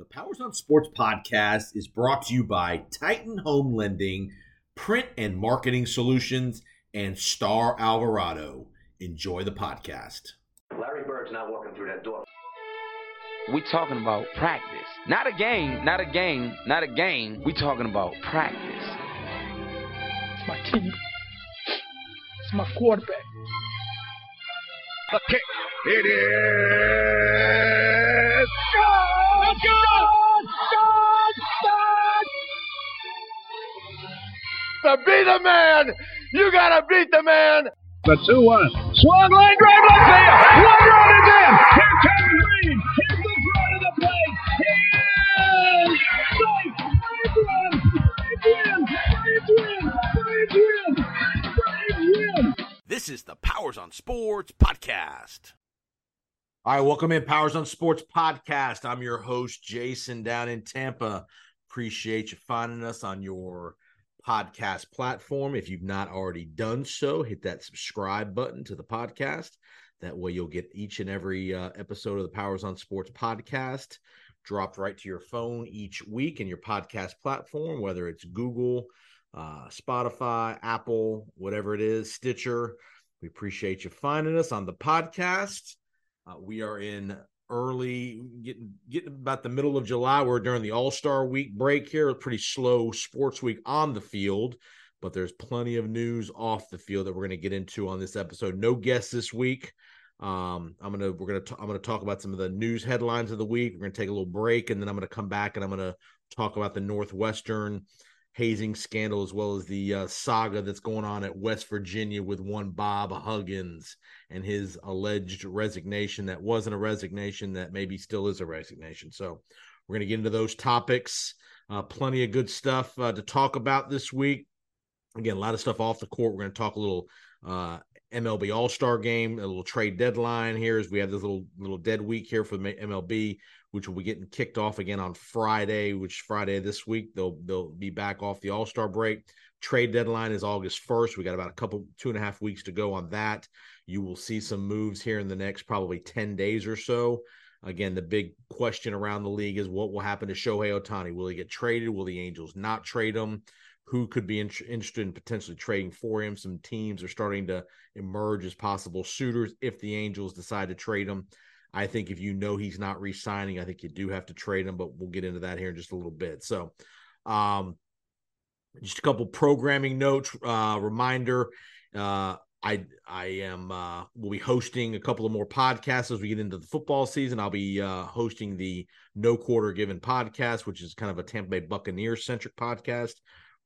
The Powers on Sports podcast is brought to you by Titan Home Lending, Print and Marketing Solutions, and Star Alvarado. Enjoy the podcast. Larry Bird's not walking through that door. We're talking about practice. Not a game, not a game, not a game. We're talking about practice. It's my team. It's my quarterback. The kick. It is. God! God! God! To be the man, you gotta beat the man. The 2 1. Swung line drive left field. One run is in. Here comes Green. Here's the front of the plate. He is. This is the Powers on Sports podcast. All right, welcome in Powers on Sports podcast. I'm your host, Jason, down in Tampa. Appreciate you finding us on your podcast platform. If you've not already done so, hit that subscribe button to the podcast. That way, you'll get each and every uh, episode of the Powers on Sports podcast dropped right to your phone each week in your podcast platform, whether it's Google, uh, Spotify, Apple, whatever it is, Stitcher. We appreciate you finding us on the podcast. Uh, we are in early, getting getting about the middle of July. We're during the All Star Week break here. A pretty slow sports week on the field, but there's plenty of news off the field that we're going to get into on this episode. No guests this week. Um, I'm gonna we're gonna t- I'm gonna talk about some of the news headlines of the week. We're gonna take a little break, and then I'm gonna come back and I'm gonna talk about the Northwestern hazing scandal as well as the uh, saga that's going on at West Virginia with one Bob Huggins and his alleged resignation that wasn't a resignation that maybe still is a resignation. So we're going to get into those topics. Uh, plenty of good stuff uh, to talk about this week. Again, a lot of stuff off the court. We're going to talk a little uh, MLB All Star Game, a little trade deadline here as we have this little little dead week here for MLB, which will be getting kicked off again on Friday, which Friday this week they'll they'll be back off the All Star break. Trade deadline is August first. We got about a couple two and a half weeks to go on that. You will see some moves here in the next probably ten days or so. Again, the big question around the league is what will happen to Shohei Ohtani? Will he get traded? Will the Angels not trade him? Who could be in- interested in potentially trading for him. Some teams are starting to emerge as possible suitors if the Angels decide to trade him. I think if you know he's not re-signing, I think you do have to trade him, but we'll get into that here in just a little bit. So, um, just a couple programming notes. Uh, reminder: uh, I I am uh, will be hosting a couple of more podcasts as we get into the football season. I'll be uh, hosting the No Quarter Given podcast, which is kind of a Tampa Bay Buccaneers centric podcast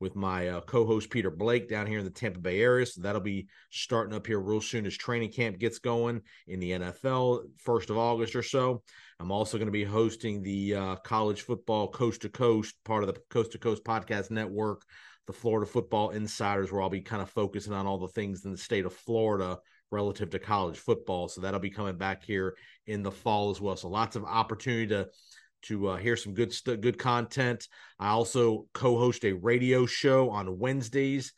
with my uh, co-host Peter Blake down here in the Tampa Bay area. So that'll be starting up here real soon as training camp gets going in the NFL, first of August or so. I'm also going to be hosting the uh, college football coast to coast part of the Coast to Coast podcast network, the Florida Football Insiders, where I'll be kind of focusing on all the things in the state of Florida relative to college football. So that'll be coming back here in the fall as well. So lots of opportunity to to uh, hear some good st- good content. I also co-host a radio show on Wednesdays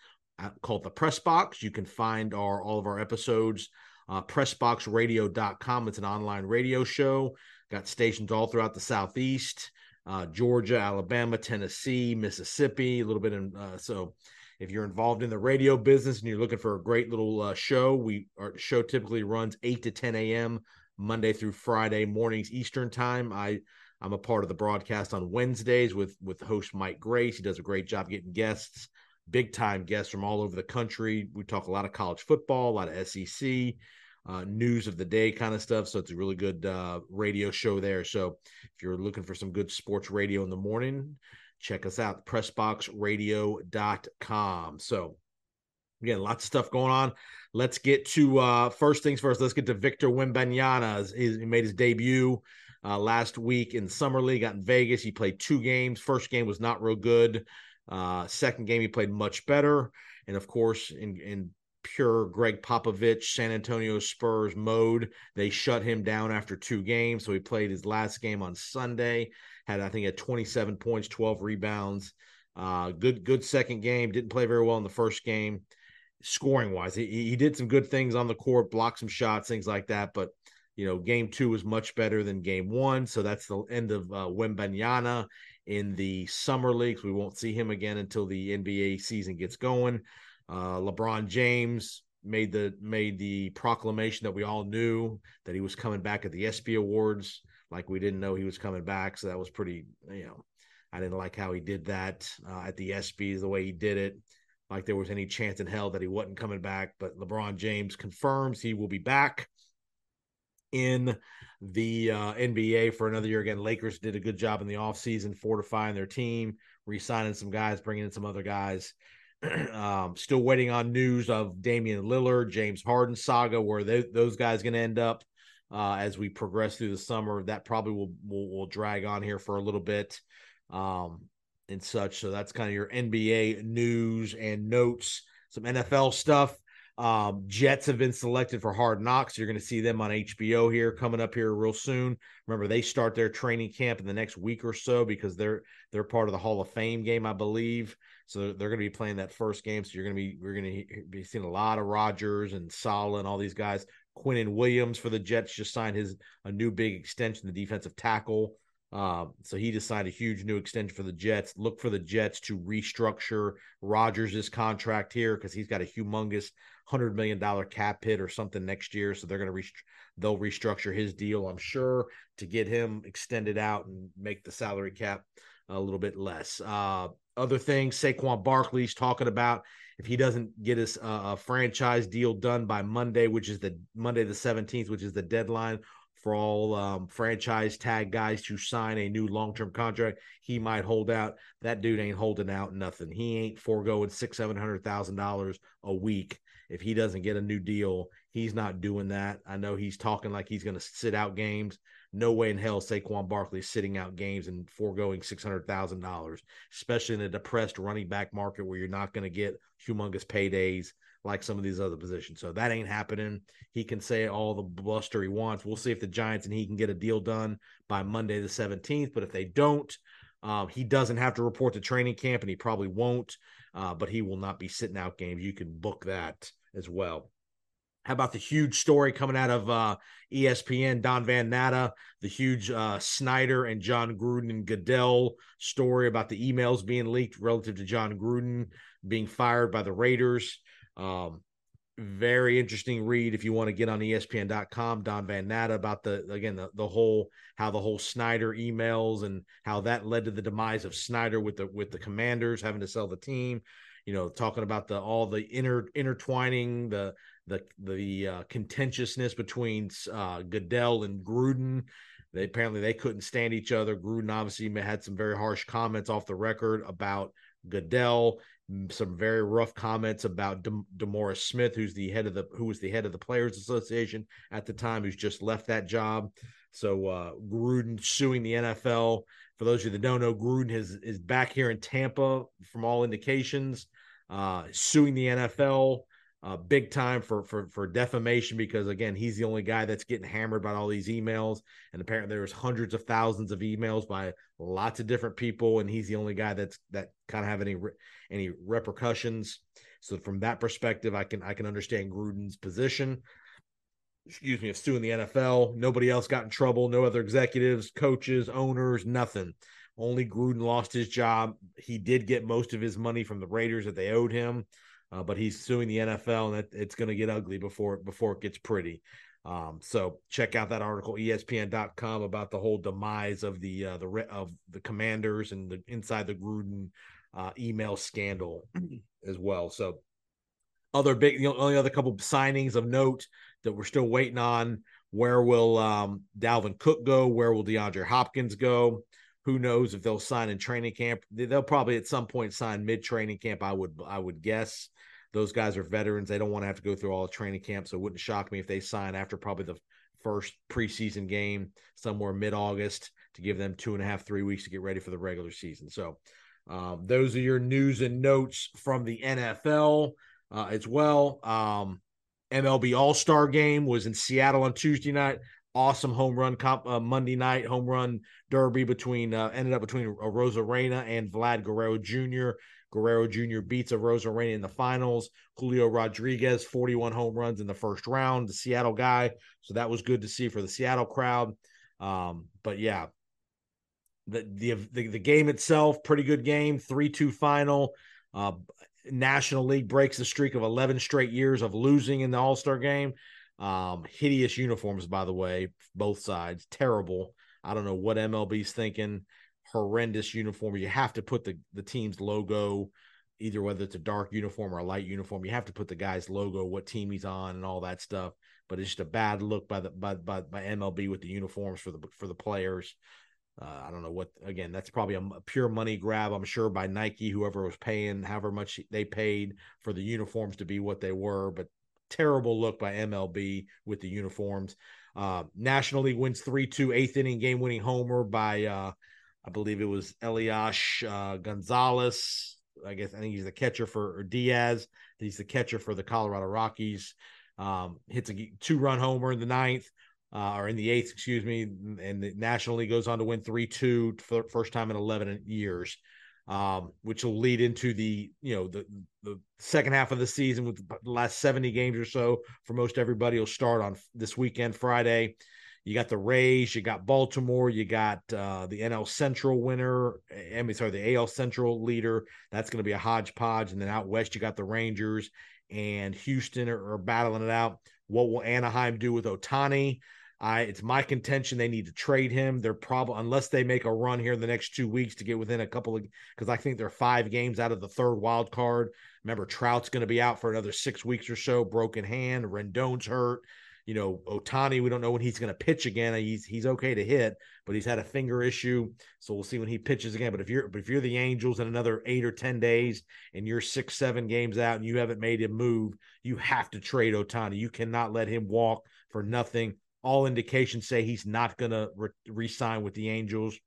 called the Press Box. You can find our all of our episodes uh, pressboxradio.com. It's an online radio show. Got stations all throughout the southeast, uh, Georgia, Alabama, Tennessee, Mississippi, a little bit in uh, so if you're involved in the radio business and you're looking for a great little uh, show, we our show typically runs 8 to 10 a.m. Monday through Friday mornings Eastern time. I I'm a part of the broadcast on Wednesdays with with host Mike Grace. He does a great job getting guests, big time guests from all over the country. We talk a lot of college football, a lot of SEC uh, news of the day kind of stuff. So it's a really good uh, radio show there. So if you're looking for some good sports radio in the morning, check us out pressboxradio.com. So again, lots of stuff going on. Let's get to uh, first things first. Let's get to Victor Wembanyama. He made his debut uh, last week in Summer League out in Vegas. He played two games. First game was not real good. Uh, second game he played much better. And of course, in, in pure Gregg Popovich, San Antonio Spurs mode, they shut him down after two games. So he played his last game on Sunday. Had I think had 27 points, 12 rebounds. Uh, good good second game. Didn't play very well in the first game. Scoring wise, he, he did some good things on the court, blocked some shots, things like that. But you know, game two was much better than game one. So that's the end of uh, in the summer leagues. We won't see him again until the NBA season gets going. Uh, LeBron James made the made the proclamation that we all knew that he was coming back at the ESPY Awards, like we didn't know he was coming back. So that was pretty, you know, I didn't like how he did that uh, at the ESPYS, the way he did it. Like there was any chance in hell that he wasn't coming back. But LeBron James confirms he will be back in the uh, NBA for another year. Again, Lakers did a good job in the offseason fortifying their team, re signing some guys, bringing in some other guys. um, still waiting on news of Damian Lillard, James Harden saga, where they, those guys going to end up uh, as we progress through the summer. That probably will, will, will drag on here for a little bit um, and such. So that's kind of your NBA news and notes. Some NFL stuff. Um, Jets have been selected for Hard Knocks. You're going to see them on HBO here coming up here real soon. Remember, they start their training camp in the next week or so because they're they're part of the Hall of Fame game, I believe. So they're, going to be playing that first game. So you're going to be we're going to be seeing a lot of Rodgers and Saleh and all these guys. Quinnen Williams for the Jets just signed his a new big extension, the defensive tackle. Uh, so he just signed a huge new extension for the Jets. Look for the Jets to restructure Rodgers' contract here because he's got a humongous hundred million dollar cap hit or something next year. So they're going to rest- they'll restructure his deal, I'm sure, to get him extended out and make the salary cap a little bit less. Uh, other things, Saquon Barkley's talking about if he doesn't get his uh, franchise deal done by Monday, which is the Monday the 17th, which is the deadline for all um, franchise tag guys to sign a new long term contract. He might hold out. That dude ain't holding out nothing. He ain't foregoing six, seven hundred thousand dollars a week if he doesn't get a new deal. He's not doing that. I know he's talking like he's going to sit out games. No way in hell Saquon Barkley is sitting out games and foregoing six hundred thousand dollars, especially in a depressed running back market where you're not going to get humongous paydays like some of these other positions. So that ain't happening. He can say all the bluster he wants. We'll see if the Giants and he can get a deal done by Monday the 17th. But if they don't, um, he doesn't have to report to training camp, and he probably won't. Uh, but he will not be sitting out games. You can book that as well. How about the huge story coming out of uh, ESPN, Don Van Natta, the huge uh, Snyder and Jon Gruden and Goodell story about the emails being leaked relative to Jon Gruden being fired by the Raiders. Um, very interesting read if you want to get on espn.com don van natta about the again the, the whole how the whole snyder emails and how that led to the demise of snyder with the with the commanders having to sell the team you know talking about the all the inter intertwining the the the uh, contentiousness between uh, goodell and gruden. They apparently they couldn't stand each other. Gruden obviously had some very harsh comments off the record about goodell some very rough comments about De- DeMaurice Smith, who's the head of the who was the head of the Players Association at the time, who's just left that job. So uh, Gruden suing the NFL. For those of you that don't know, Gruden is is back here in Tampa from all indications, uh, suing the NFL uh, big time for for for defamation because again he's the only guy that's getting hammered by all these emails. And apparently there's hundreds of thousands of emails by lots of different people. And he's the only guy that's that kind of have any any repercussions. So from that perspective i can i can understand gruden's position. Excuse me of suing the nfl nobody else got in trouble. No other executives coaches owners nothing. Only gruden lost his job. He did get most of his money from the raiders that they owed him uh, but he's suing the NFL, and it, it's going to get ugly before before it gets pretty. Um, so check out that article, ESPN.com, about the whole demise of the uh, the of the Commanders and the inside the Gruden uh, email scandal as well. So other big, the only other couple signings of note that we're still waiting on. Where will um, Dalvin Cook go? Where will DeAndre Hopkins go? Who knows if they'll sign in training camp? They'll probably at some point sign mid training camp. I would I would guess. Those guys are veterans. They don't want to have to go through all the training camp. So it wouldn't shock me if they sign after probably the first preseason game somewhere mid August to give them two and a half, three weeks to get ready for the regular season. So um, those are your news and notes from the NFL uh, as well. Um, MLB All Star game was in Seattle on Tuesday night. awesome home run comp uh, Monday night home run derby between uh, ended up between Arozarena and Vlad Guerrero Jr. Guerrero Jr. beats Arozarena in the finals. Julio Rodriguez 41 home runs in the first round, the Seattle guy. So that was good to see for the Seattle crowd. Um, but yeah, the, the the the game itself pretty good game, 3-2 final. Uh, National League breaks the streak of 11 straight years of losing in the All-Star game. Um, hideous uniforms, by the way, both sides. Terrible. I don't know what MLB's thinking. Horrendous uniform. You have to put the, the team's logo, either whether it's a dark uniform or a light uniform. You have to put the guy's logo, what team he's on, and all that stuff. But it's just a bad look by the by by, by MLB with the uniforms for the for the players. Uh, I don't know what. Again, that's probably a, a, pure money grab. I'm sure by Nike, whoever was paying, however much they paid for the uniforms to be what they were. But terrible look by MLB with the uniforms. Uh, National League wins 3 2, eighth inning game winning homer by, uh, I believe it was Elias uh, Gonzalez. I guess I think he's the catcher for Diaz. He's the catcher for the Colorado Rockies. Um, hits a two run homer in the ninth. Uh, or in the eighth, excuse me, and the National League goes on to win 3 2 for first time in 11 years um, which will lead into the you know the the second half of the season with the last 70 games or so for most everybody will start on this weekend Friday. You got the Rays, you got Baltimore, you got uh, the NL Central winner, I mean, sorry, the AL Central leader. That's going to be a hodgepodge, and then out west you got the Rangers and Houston are, are battling it out. What will Anaheim do with Ohtani? I it's my contention they need to trade him. They're probably unless they make a run here in the next two weeks to get within a couple of because I think they're five games out of the third wild card. Remember, Trout's going to be out for another six weeks or so, broken hand. Rendon's hurt. You know, Ohtani, we don't know when he's going to pitch again. He's he's okay to hit, but he's had a finger issue, so we'll see when he pitches again. But if you're but if you're the Angels in another eight or ten days and you're six seven games out and you haven't made him move, you have to trade Ohtani. You cannot let him walk for nothing all indications say he's not going to re sign with the Angels.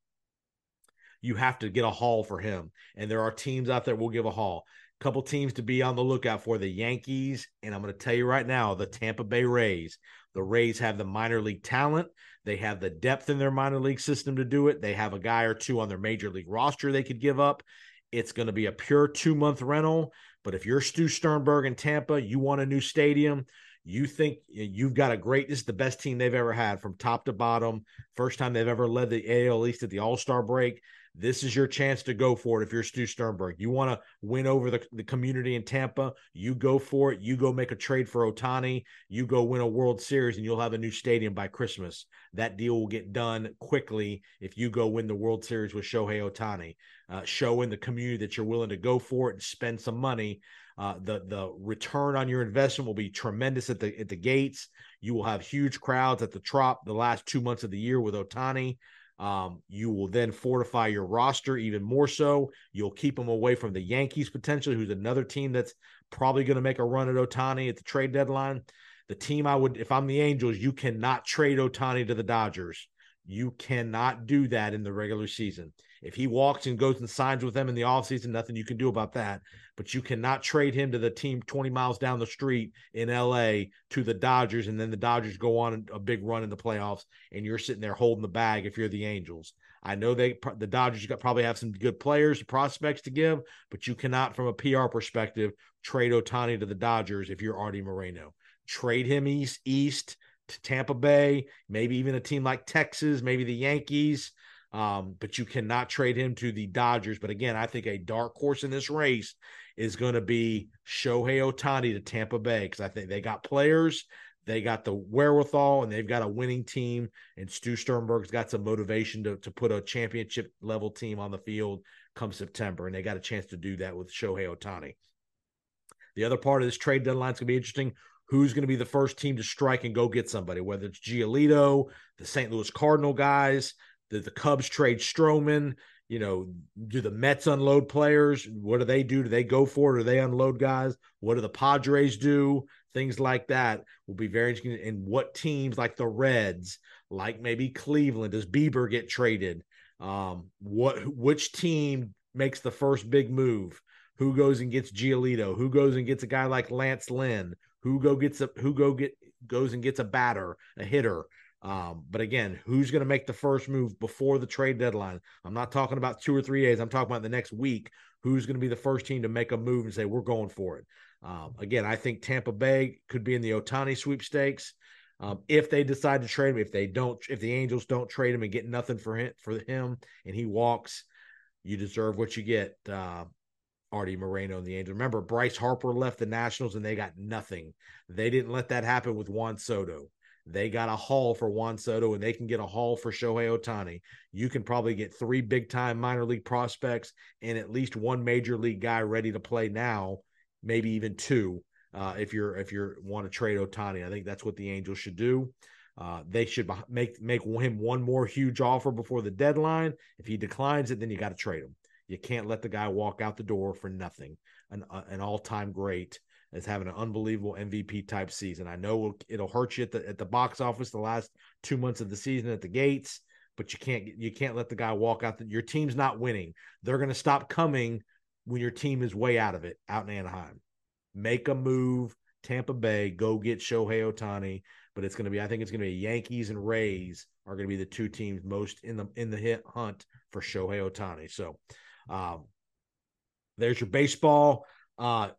You have to get a haul for him. And there are teams out there will give a haul. Couple teams to be on the lookout for the Yankees. And I'm going to tell you right now the Tampa Bay Rays. The Rays have the minor league talent. They have the depth in their minor league system to do it. They have a guy or two on their major league roster they could give up. It's going to be a pure two month rental. But if you're Stu Sternberg in Tampa, you want a new stadium, you think you've got a great this is the best team they've ever had from top to bottom first time they've ever led the AL East at the All-Star break this is your chance to go for it if you're Stu Sternberg. You want to win over the, the community in Tampa, you go for it. You go make a trade for Ohtani. You go win a World Series and you'll have a new stadium by Christmas. That deal will get done quickly if you go win the World Series with Shohei Ohtani, Uh, showing the community that you're willing to go for it and spend some money uh, the the return on your investment will be tremendous at the at the gates. You will have huge crowds at the Trop the last two months of the year with Ohtani. Um, you will then fortify your roster even more so. You'll keep them away from the Yankees potentially, who's another team that's probably going to make a run at Ohtani at the trade deadline. The team I would, if I'm the Angels, you cannot trade Ohtani to the Dodgers. You cannot do that in the regular season. If he walks and goes and signs with them in the offseason, nothing you can do about that. But you cannot trade him to the team 20 miles down the street in LA to the Dodgers, and then the Dodgers go on a big run in the playoffs, and you're sitting there holding the bag if you're the Angels. I know they the Dodgers probably have some good players, prospects to give, but you cannot, from a PR perspective, trade Ohtani to the Dodgers if you're Artie Moreno. Trade him east east to Tampa Bay, maybe even a team like Texas, maybe the Yankees. Um, but you cannot trade him to the Dodgers. But again, I think a dark horse in this race is going to be Shohei Ohtani to Tampa Bay because I think they got players, they got the wherewithal, and they've got a winning team. And Stu Sternberg's got some motivation to, to put a championship level team on the field come September. And they got a chance to do that with Shohei Ohtani. The other part of this trade deadline is going to be interesting who's going to be the first team to strike and go get somebody, whether it's Giolito, the St. Louis Cardinal guys, the, the Cubs trade Stroman. You know, do the Mets unload players? What do they do? Do they go for it? Or they unload guys? What do the Padres do? Things like that will be very interesting. And what teams like the Reds, like maybe Cleveland, does Bieber get traded? Um, what which team makes the first big move? Who goes and gets Giolito? Who goes and gets a guy like Lance Lynn? Who go gets a who go get goes and gets a batter, a hitter? Um, but again, who's going to make the first move before the trade deadline? I'm not talking about two or three days. I'm talking about the next week. Who's going to be the first team to make a move and say we're going for it? Um, again, I think Tampa Bay could be in the Ohtani sweepstakes. Um, if they decide to trade him, if they don't, if the Angels don't trade him and get nothing for him for him, and he walks, you deserve what you get. Uh, Artie Moreno and the Angels. Remember, Bryce Harper left the Nationals and they got nothing. They didn't let that happen with Juan Soto. They got a haul for Juan Soto and they can get a haul for Shohei Ohtani. You can probably get three big time minor league prospects and at least one major league guy ready to play now, maybe even two uh, if you're if you're want to trade Ohtani. I think that's what the Angels should do. Uh, they should make make him one more huge offer before the deadline. If he declines it, then you got to trade him. You can't let the guy walk out the door for nothing. An uh, an all time great is having an unbelievable MVP type season. I know it'll hurt you at the at the box office the last two months of the season at the gates, but you can't you can't let the guy walk out. The, your team's not winning. They're going to stop coming when your team is way out of it out in Anaheim make a move. Tampa Bay, go get Shohei Ohtani. But it's going to be, I think it's going to be Yankees and Rays are going to be the two teams most in the in the hit hunt for Shohei Ohtani. So, um, there's your baseball. Uh,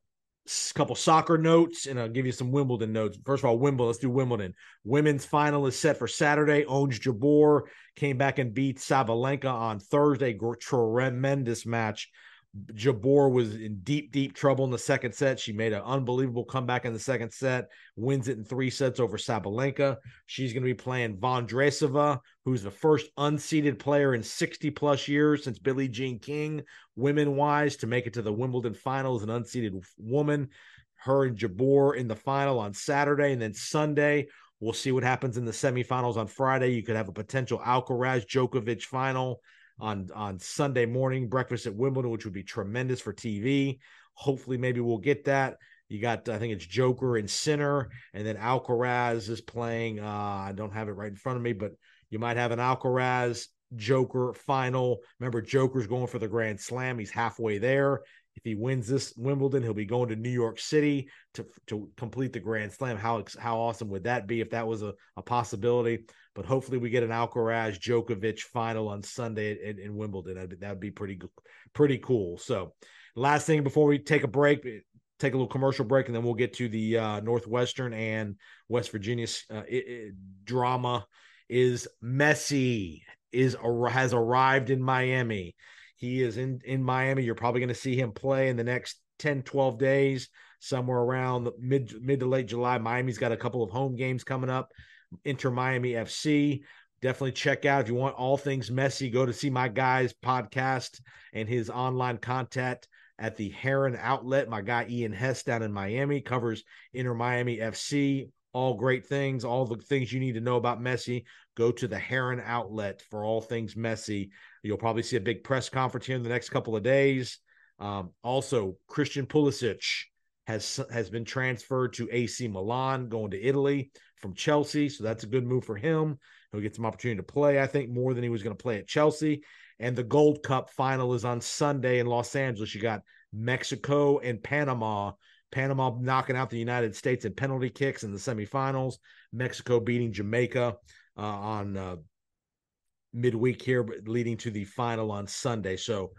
couple soccer notes, and I'll give you some Wimbledon notes. First of all, Wimbledon. Let's do Wimbledon. Women's final is set for Saturday. Ons Jabeur came back and beat Sabalenka on Thursday. Tremendous match. Jabeur was in deep, deep trouble in the second set. She made an unbelievable comeback in the second set, wins it in three sets over Sabalenka. She's going to be playing Vondrousova, who's the first unseeded player in 60 plus years since Billie Jean King, women wise, to make it to the Wimbledon final as an unseeded woman. Her and Jabeur in the final on Saturday, and then Sunday. We'll see what happens in the semifinals on Friday. You could have a potential Alcaraz Djokovic final on on Sunday morning breakfast at Wimbledon, which would be tremendous for TV. Hopefully, maybe we'll get that. You got, I think it's Joker and Sinner, and then Alcaraz is playing. Uh, I don't have it right in front of me, but you might have an Alcaraz Joker final. Remember, Joker's going for the Grand Slam. He's halfway there. If he wins this Wimbledon, he'll be going to New York City to to complete the Grand Slam. How how awesome would that be if that was a, a possibility? But hopefully, we get an Alcaraz Djokovic final on Sunday in, in Wimbledon. That'd, that'd be pretty pretty cool. So, last thing before we take a break, take a little commercial break, and then we'll get to the uh, Northwestern and West Virginia uh, it, it, drama. Is Messi is has arrived in Miami? He is in in Miami. You're probably going to see him play in the next 10, 12 days, somewhere around mid mid to late July. Miami's got a couple of home games coming up. Inter Miami FC. Definitely check out if you want all things Messi, Go to see my guy's podcast and his online content at the Heron Outlet. My guy Ian Hess down in Miami covers Inter Miami FC. All great things, all the things you need to know about Messi. Go to the Heron Outlet for all things Messi. You'll probably see a big press conference here in the next couple of days. Um, also, Christian Pulisic has has been transferred to AC Milan, going to Italy from Chelsea. So that's a good move for him. He'll get some opportunity to play, I think, more than he was going to play at Chelsea. And the Gold Cup final is on Sunday in Los Angeles. You got Mexico and Panama. Panama knocking out the United States in penalty kicks in the semifinals. Mexico beating Jamaica uh, on uh, midweek here, but leading to the final on Sunday. So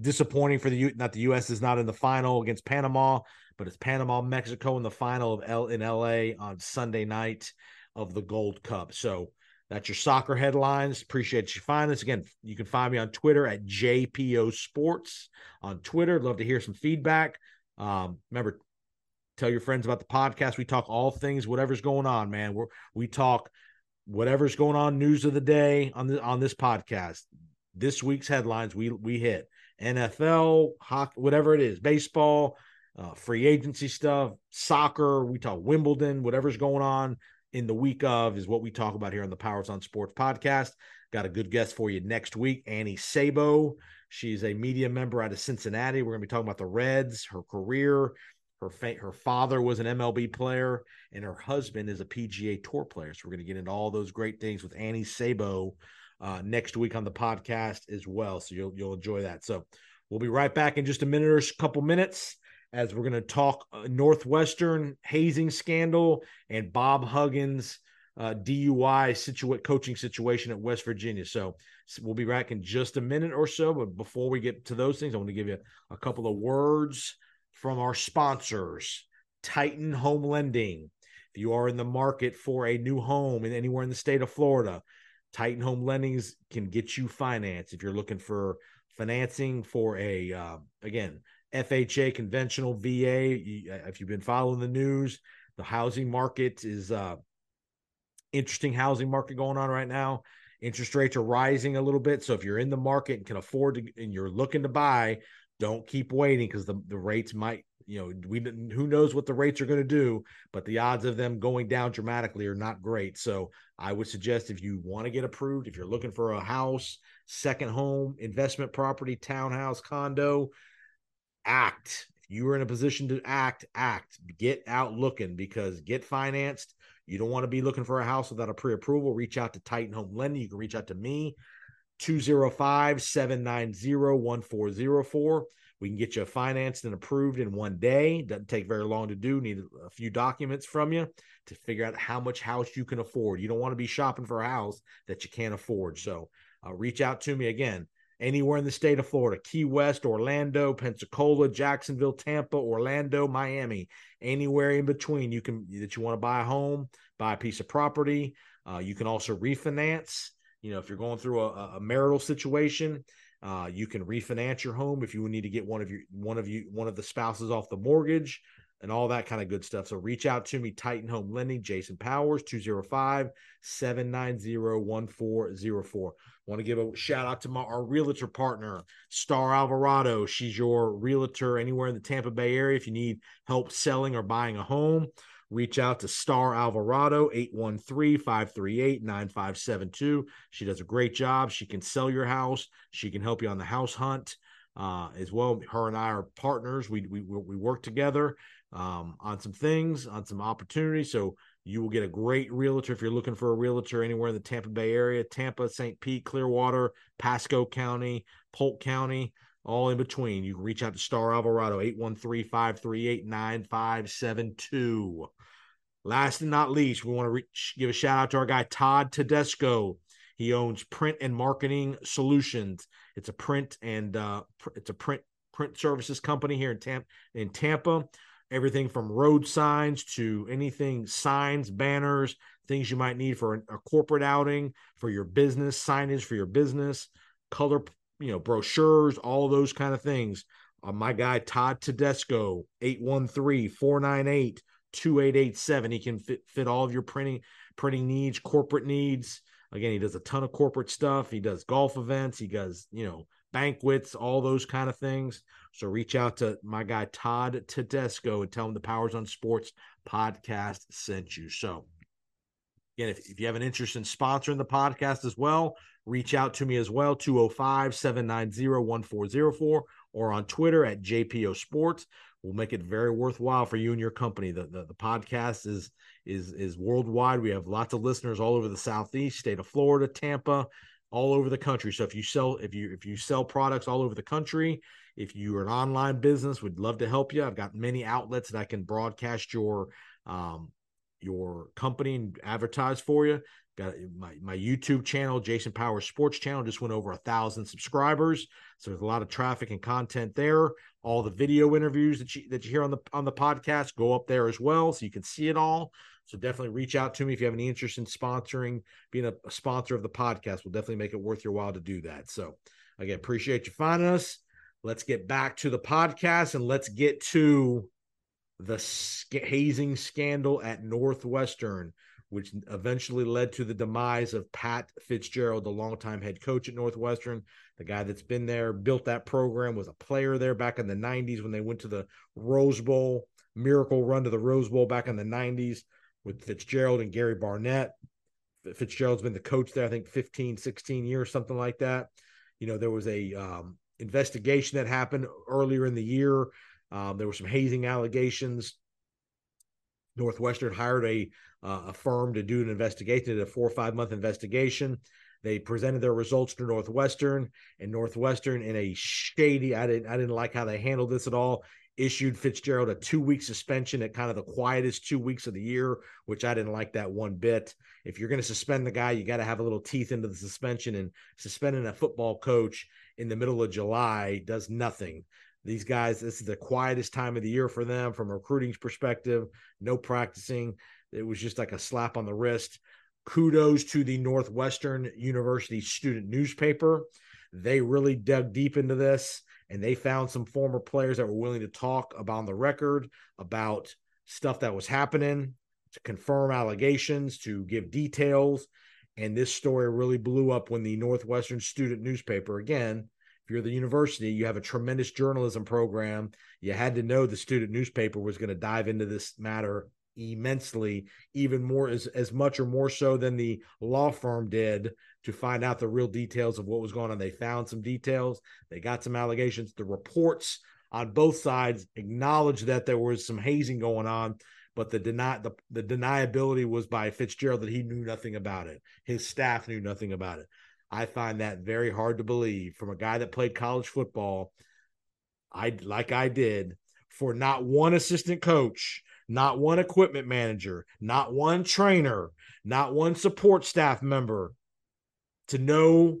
disappointing for the U. Not the U.S. is not in the final against Panama, but it's Panama, Mexico in the final of L in LA on Sunday night of the Gold Cup. So that's your soccer headlines. Appreciate you finding us. Again, you can find me on Twitter at JPO Sports on Twitter. Love to hear some feedback. Um, remember, tell your friends about the podcast. We talk all things, whatever's going on, man. we we talk whatever's going on, news of the day on the on this podcast. This week's headlines we we hit NFL, hockey, whatever it is, baseball, uh, free agency stuff, soccer. We talk Wimbledon, whatever's going on in the week of is what we talk about here on the Powers on Sports podcast. Got a good guest for you next week, Annie Sabo. She's a media member out of Cincinnati. We're going to be talking about the Reds, her career. Her fa- her father was an MLB player, and her husband is a PGA Tour player. So we're going to get into all those great things with Annie Sabo uh, next week on the podcast as well. So you'll you'll enjoy that. So we'll be right back in just a minute or a couple minutes as we're going to talk uh, Northwestern hazing scandal and Bob Huggins uh, DUI coaching situation at West Virginia. So we'll be back in just a minute or so. But before we get to those things, I want to give you a couple of words from our sponsors Titan Home Lending. If you are in the market for a new home in anywhere in the state of Florida, Titan Home Lendings can get you finance. If you're looking for financing for a, uh, again, FHA conventional VA, if you've been following the news, the housing market is uh, interesting housing market going on right now. Interest rates are rising a little bit. So if you're in the market and can afford to, and you're looking to buy, don't keep waiting because the, the rates might, you know, we who knows what the rates are going to do, but the odds of them going down dramatically are not great. So I would suggest if you want to get approved, if you're looking for a house, second home, investment property, townhouse, condo, act. If you are in a position to act, act. Get out looking because get financed you don't want to be looking for a house without a pre approval. Reach out to Titan Home Lending. You can reach out to me, 205 790 1404. We can get you financed and approved in one day. Doesn't take very long to do. Need a few documents from you to figure out how much house you can afford. You don't want to be shopping for a house that you can't afford. So uh, reach out to me again anywhere in the state of Florida, Key West, Orlando, Pensacola, Jacksonville, Tampa, Orlando, Miami, anywhere in between. You can that you want to buy a home, buy a piece of property. Uh, you can also refinance. You know, if you're going through a, a marital situation, uh, you can refinance your home if you need to get one of your one of you one of the spouses off the mortgage and all that kind of good stuff. So reach out to me, Titan Home Lending, Jason Powers, 205 790 1404. Want to give a shout out to my, our realtor partner, Star Alvarado. She's your realtor anywhere in the Tampa Bay area. If you need help selling or buying a home, reach out to Star Alvarado, 813 538 9572. She does a great job. She can sell your house, she can help you on the house hunt. Uh, as well, her and I are partners. We we we work together um, on some things, on some opportunities. So you will get a great realtor if you're looking for a realtor anywhere in the Tampa Bay area, Tampa, St. Pete, Clearwater, Pasco County, Polk County, all in between. You can reach out to Star Alvarado, 813 538 9572. Last and not least, we want to reach, give a shout out to our guy, Todd Tedesco. He owns Print and Marketing Solutions. It's a print and uh, pr- it's a print print services company here in Tampa. In Tampa, everything from road signs to anything signs, banners, things you might need for a corporate outing, for your business, signage for your business, color, you know, brochures, all those kind of things. Uh, my guy Todd Tedesco, 813-498-2887. He can fit, fit all of your printing printing needs, corporate needs. Again, he does a ton of corporate stuff. He does golf events, he does, you know, banquets, all those kind of things. So reach out to my guy Todd Tedesco and tell him the Powers on Sports podcast sent you. So again, if, if you have an interest in sponsoring the podcast as well, reach out to me as well, 205-790-1404 or on Twitter at JPO Sports. We'll make it very worthwhile for you and your company. The, the, the podcast is is is worldwide. We have lots of listeners all over the southeast, state of Florida, Tampa, all over the country. So if you sell if you if you sell products all over the country, if you are an online business, we'd love to help you. I've got many outlets that I can broadcast your um, your company and advertise for you. Got my, my YouTube channel, Jason Power Sports Channel, just went over a thousand subscribers. So there's a lot of traffic and content there. All the video interviews that you that you hear on the on the podcast go up there as well, so you can see it all. So definitely reach out to me if you have any interest in sponsoring, being a, a sponsor of the podcast. We'll definitely make it worth your while to do that. So again, appreciate you finding us. Let's get back to the podcast and let's get to the hazing scandal at Northwestern, which eventually led to the demise of Pat Fitzgerald, the longtime head coach at Northwestern, the guy that's been there, built that program, was a player there back in the 90s when they went to the Rose Bowl, miracle run to the Rose Bowl back in the 90s with Fitzgerald and Gary Barnett. Fitzgerald's been the coach there, I think 15, 16 years, something like that. You know, there was a um, investigation that happened earlier in the year. Um, there were some hazing allegations. Northwestern hired a uh, a firm to do an investigation, did a four or five month investigation. They presented their results to Northwestern, and Northwestern in a shady. I didn't I didn't like how they handled this at all. Issued Fitzgerald a two week suspension at kind of the quietest two weeks of the year, which I didn't like that one bit. If you're going to suspend the guy, you got to have a little teeth into the suspension, and suspending a football coach in the middle of July does nothing. These guys, this is the quietest time of the year for them from a recruiting perspective. No practicing. It was just like a slap on the wrist. Kudos to the Northwestern University student newspaper. They really dug deep into this and they found some former players that were willing to talk about the record, about stuff that was happening, to confirm allegations, to give details. And this story really blew up when the Northwestern student newspaper, again, if you're the university, you have a tremendous journalism program. You had to know the student newspaper was going to dive into this matter immensely, even more as as much or more so than the law firm did to find out the real details of what was going on. They found some details, they got some allegations. The reports on both sides acknowledged that there was some hazing going on, but the deny the, the deniability was by Fitzgerald that he knew nothing about it. His staff knew nothing about it. I find that very hard to believe from a guy that played college football. I like I did for not one assistant coach not one equipment manager, not one trainer, not one support staff member to know,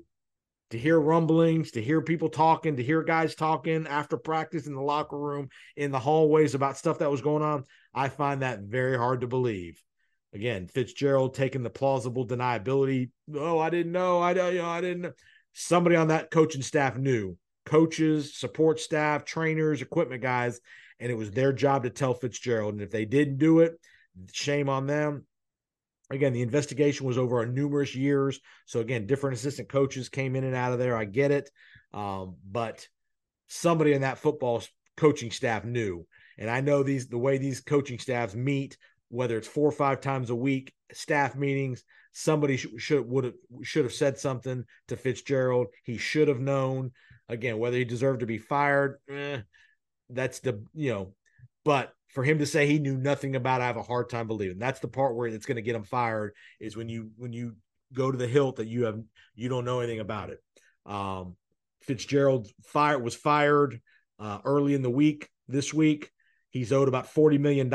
to hear rumblings, to hear people talking, to hear guys talking after practice in the locker room, in the hallways about stuff that was going on. I find that very hard to believe. Again, Fitzgerald taking the plausible deniability. Oh, I didn't know. I, you know, I didn't know. Somebody on that coaching staff knew. Coaches, support staff, trainers, equipment guys and it was their job to tell Fitzgerald. And if they didn't do it, shame on them. Again, the investigation was over a numerous years. So again, different assistant coaches came in and out of there. I get it. Um, but somebody in that football coaching staff knew. And I know these the way these coaching staffs meet, whether it's four or five times a week, staff meetings, somebody should, should would have should have said something to Fitzgerald. He should have known. Again, whether he deserved to be fired, eh, that's the you know, but for him to say he knew nothing about, I have a hard time believing. That's the part where it's going to get him fired is when you when you go to the hilt that you have you don't know anything about it. Um, Fitzgerald fire was fired uh, early in the week this week. He's owed about $40 million.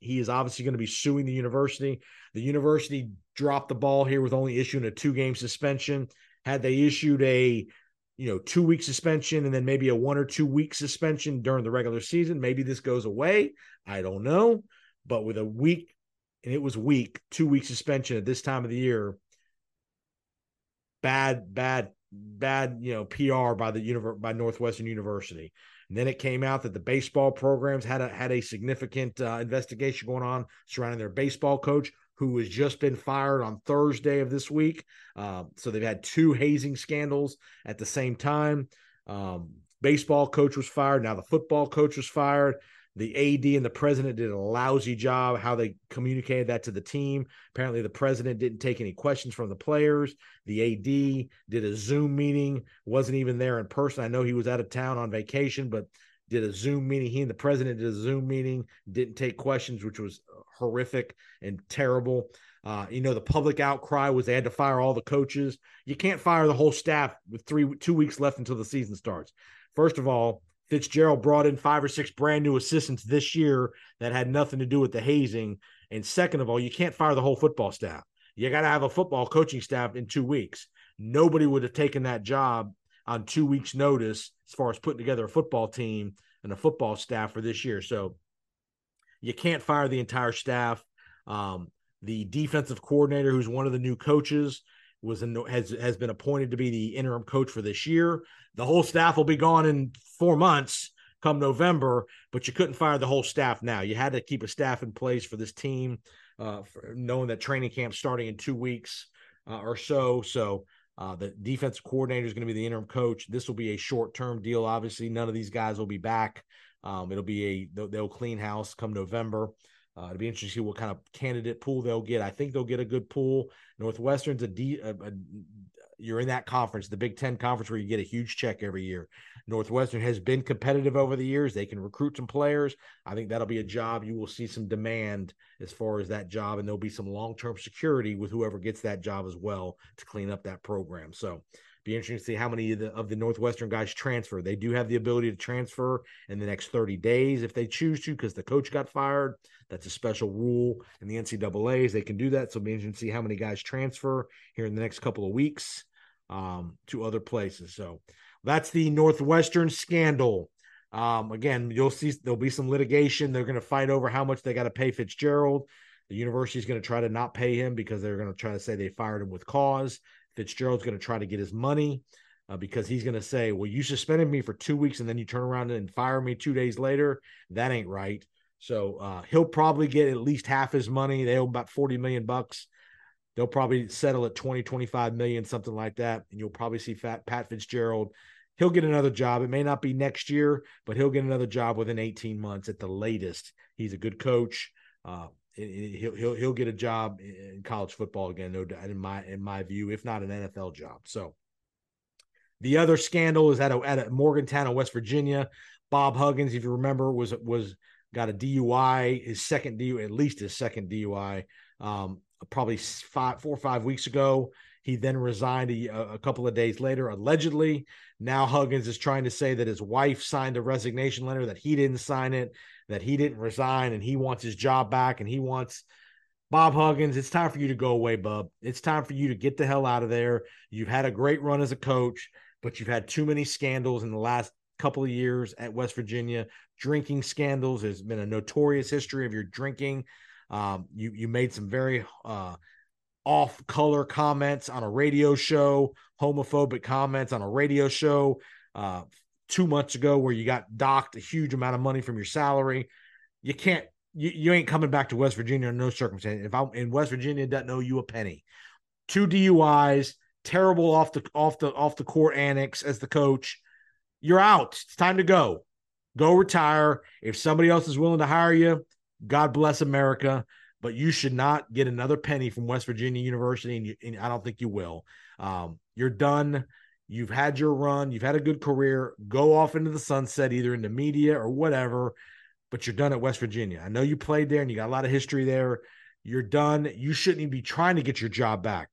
He is obviously going to be suing the university. The university dropped the ball here with only issuing a two game suspension. Had they issued a you know, two week suspension and then maybe a one or two week suspension during the regular season. Maybe this goes away. I don't know. But with a week, and it was week, two week suspension at this time of the year, bad, bad, bad, you know, PR by the univer- by Northwestern University. And then it came out that the baseball programs had a had a significant uh, investigation going on surrounding their baseball coach who has just been fired on Thursday of this week. Uh, so they've had two hazing scandals at the same time. Um, baseball coach was fired. Now the football coach was fired. The AD and the president did a lousy job how they communicated that to the team. Apparently, the president didn't take any questions from the players. The AD did a Zoom meeting, wasn't even there in person. I know he was out of town on vacation, but did a Zoom meeting. He and the president did a Zoom meeting, didn't take questions, which was horrific and terrible. Uh, you know, the public outcry was they had to fire all the coaches. You can't fire the whole staff with three two weeks left until the season starts. First of all, Fitzgerald brought in five or six brand new assistants this year that had nothing to do with the hazing. And second of all, you can't fire the whole football staff. You got to have a football coaching staff in two weeks. Nobody would have taken that job on two weeks' notice as far as putting together a football team and a football staff for this year. So you can't fire the entire staff. Um, the defensive coordinator, who's one of the new coaches, was in, has has been appointed to be the interim coach for this year. The whole staff will be gone in four months come November, but you couldn't fire the whole staff now. You had to keep a staff in place for this team, uh, for knowing that training camp starting in two weeks uh, or so. So uh, the defensive coordinator is going to be the interim coach. This will be a short term deal. Obviously, none of these guys will be back um, it'll be a they'll, they'll, clean house come November. Uh, it'll be interesting to see what kind of candidate pool they'll get. I think they'll get a good pool. Northwestern's a, D, a, a you're in that conference, the Big Ten conference, where you get a huge check every year. Northwestern has been competitive over the years. They can recruit some players. I think that'll be a job you will see some demand as far as that job, and there'll be some long term security with whoever gets that job as well to clean up that program. So Be interesting to see how many of the, of the Northwestern guys transfer. They do have the ability to transfer in the next 30 days if they choose to, because the coach got fired. That's a special rule in the NCAA's. They can do that. So be interesting to see how many guys transfer here in the next couple of weeks um, to other places. So that's the Northwestern scandal. Um, again, you'll see there'll be some litigation. They're going to fight over how much they got to pay Fitzgerald. The university is going to try to not pay him because they're going to try to say they fired him with cause. Fitzgerald's going to try to get his money uh, because he's going to say, "Well, you suspended me for two weeks and then you turn around and fire me two days later. That ain't right." So uh, he'll probably get at least half his money. They owe about forty million bucks. They'll probably settle at 20, 25 million, something like that. And you'll probably see Fat Pat Fitzgerald he'll get another job. It may not be next year, but he'll get another job within 18 months at the latest. He's a good coach. Uh, he'll he'll he'll get a job in college football again. In my in my view, if not an NFL job. So the other scandal is at a, at a Morgantown West Virginia. Bob Huggins, if you remember, was was got a DUI, his second DUI, at least his second DUI, um, probably five, four or five weeks ago. He then resigned a, a, couple of days later, allegedly. Now Huggins is trying to say that his wife signed a resignation letter, that he didn't sign it, that he didn't resign, and he wants his job back, and he wants Bob Huggins. It's time for you to go away, bub. It's time for you to get the hell out of there. You've had a great run as a coach, but you've had too many scandals in the last couple of years at West Virginia. Drinking scandals. There's been a notorious history of your drinking. Um, you you made some very uh, off color comments on a radio show, homophobic comments on a radio show uh, two months ago where you got docked a huge amount of money from your salary. You can't, you, you ain't coming back to West Virginia in no circumstance. If I'm in West Virginia, doesn't owe you a penny. Two DUIs, terrible off the off the off the court annex as the coach. You're out. It's time to go. Go retire. If somebody else is willing to hire you, God bless America but you should not get another penny from West Virginia University, and, you, and I don't think you will. Um, you're done. You've had your run. You've had a good career. Go off into the sunset, either in the media or whatever. But you're done at West Virginia. I know you played there and you got a lot of history there. You're done. You shouldn't even be trying to get your job back.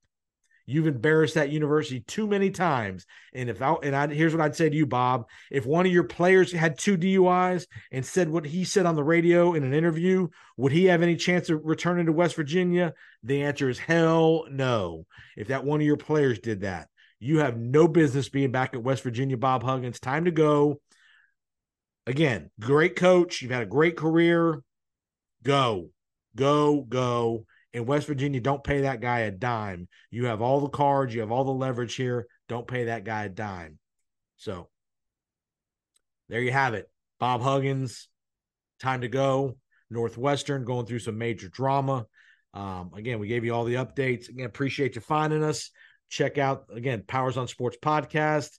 You've embarrassed that university too many times. And if I, and I, here's what I'd say to you, Bob: if one of your players had two DUIs and said what he said on the radio in an interview, would he have any chance of returning to West Virginia? The answer is hell no. If that one of your players did that, you have no business being back at West Virginia, Bob Huggins. Time to go. Again, great coach. You've had a great career. Go, go, go in West Virginia, don't pay that guy a dime. You have all the cards, you have all the leverage here. Don't pay that guy a dime. So there you have it. Bob Huggins, time to go. Northwestern going through some major drama. Um, again, we gave you all the updates. Again, appreciate you finding us. Check out again Powers on Sports podcast.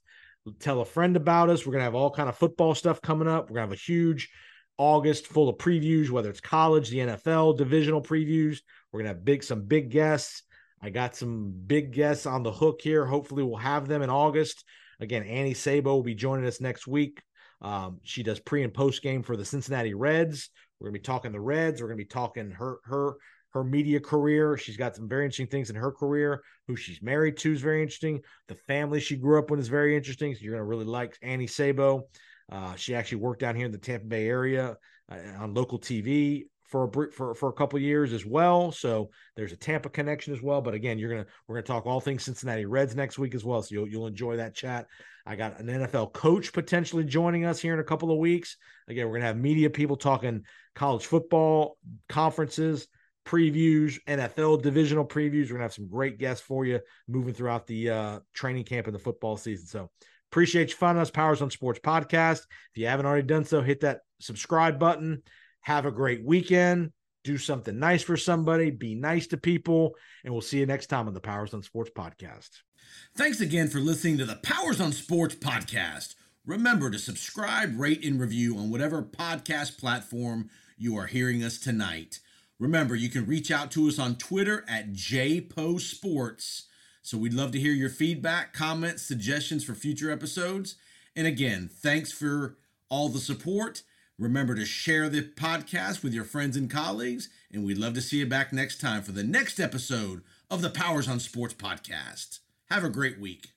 Tell a friend about us. We're gonna have all kind of football stuff coming up. We're gonna have a huge August full of previews, whether it's college, the NFL, divisional previews. We're gonna have big some big guests. I got some big guests on the hook here. Hopefully, we'll have them in August. Again, Annie Sabo will be joining us next week. Um, she does pre and post game for the Cincinnati Reds. We're gonna be talking the Reds. We're gonna be talking her her her media career. She's got some very interesting things in her career. Who she's married to is very interesting. The family she grew up with is very interesting. So you're gonna really like Annie Sabo. Uh, she actually worked down here in the Tampa Bay area uh, on local TV for a for for a couple years as well. So there's a Tampa connection as well. But again, you're gonna we're gonna talk all things Cincinnati Reds next week as well. So you'll you'll enjoy that chat. I got an NFL coach potentially joining us here in a couple of weeks. Again, we're gonna have media people talking college football conferences. Previews, NFL divisional previews. We're gonna have some great guests for you moving throughout the uh, training camp and the football season. So appreciate you finding us, Powers on Sports Podcast. If you haven't already done so, hit that subscribe button have a great weekend. Do something nice for somebody. Be nice to people. And we'll see you next time on the Powers on Sports podcast. Thanks again for listening to the Powers on Sports podcast. Remember to subscribe, rate, and review on whatever podcast platform you are hearing us tonight. Remember, you can reach out to us on Twitter at JPoSports. So we'd love to hear your feedback, comments, suggestions for future episodes. And again, thanks for all the support Remember to share the podcast with your friends and colleagues, and we'd love to see you back next time for the next episode of the Powers on Sports podcast. Have a great week.